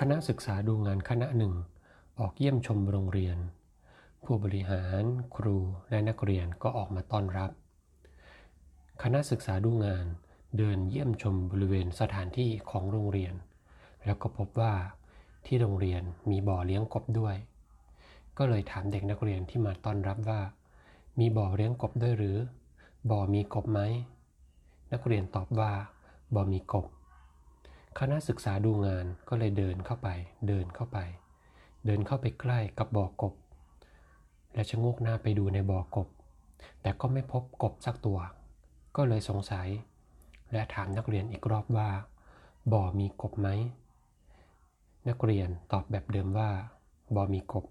คณะศึกษาดูงานคณะหนึ่ง ออกเยี่ยมชมโรงเรียน ผู้บริหาร ครูและนักเรียนก็ออกมาต้อนรับ คณะศึกษาดูงานเดินเยี่ยมชมบริเวณสถานที่ของโรงเรียน แล้วก็พบว่าที่โรงเรียนมีบ่อเลี้ยงกบด้วย ก็เลยถามเด็กนักเรียนที่มาต้อนรับว่า มีบ่อเลี้ยงกบด้วยหรือ บ่อมีกบไหม นักเรียนตอบว่า บ่อมีกบ คณะศึกษาดูงานก็เลยเดินเข้าไป เดินเข้าไป เดินเข้าไปใกล้กับบ่อกบ และชะโงกหน้าไปดูในบ่อกบ แต่ก็ไม่พบกบสักตัว ก็เลยสงสัย และถามนักเรียนอีกรอบว่า บ่อมีกบไหม นักเรียนตอบแบบเดิมว่า บ่อมีกบ